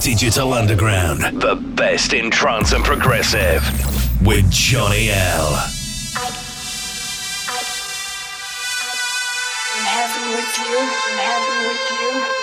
Digital Underground, the best in trance and progressive, with Johnny L. In heaven with you, in heaven with you,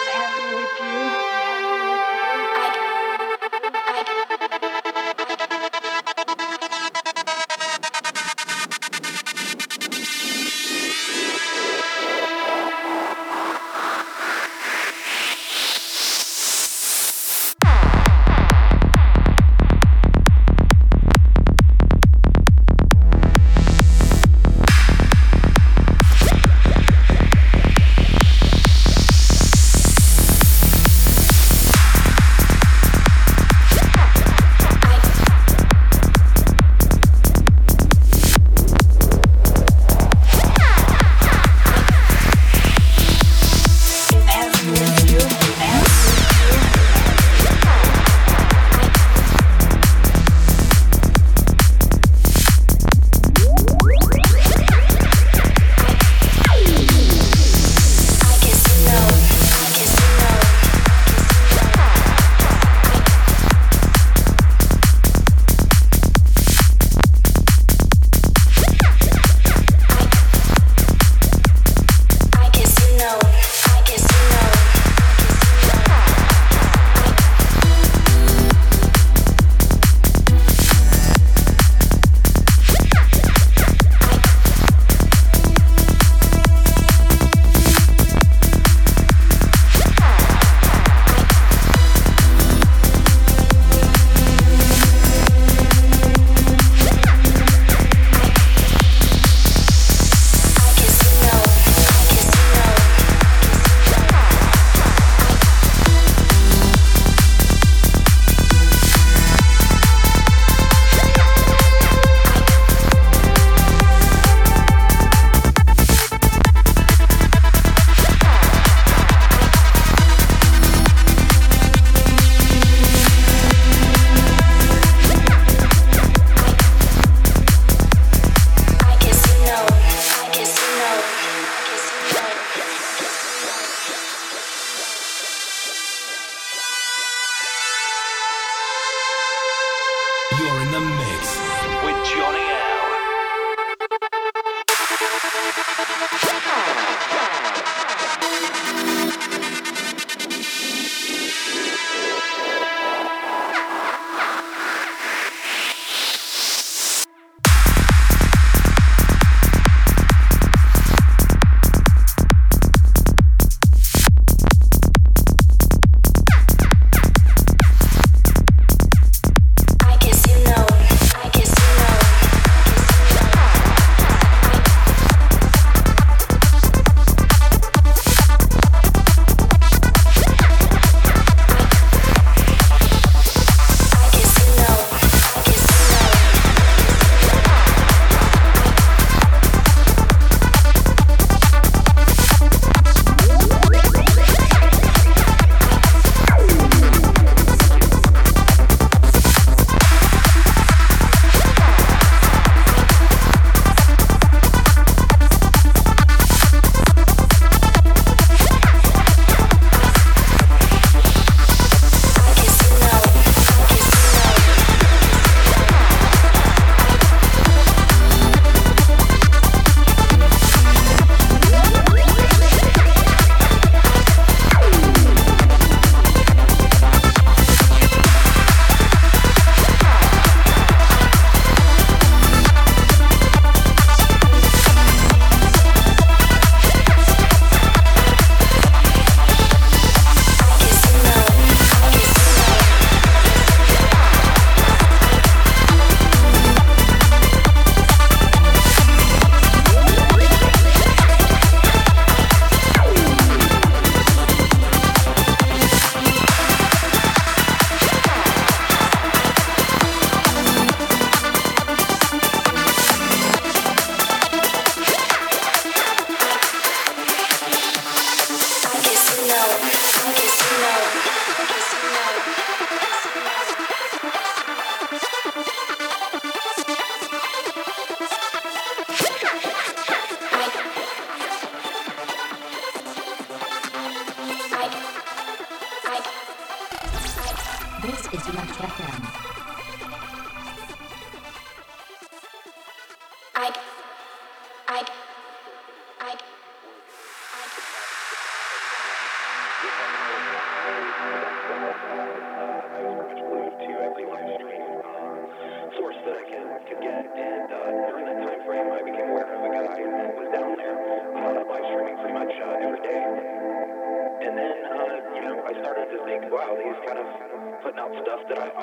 Manchester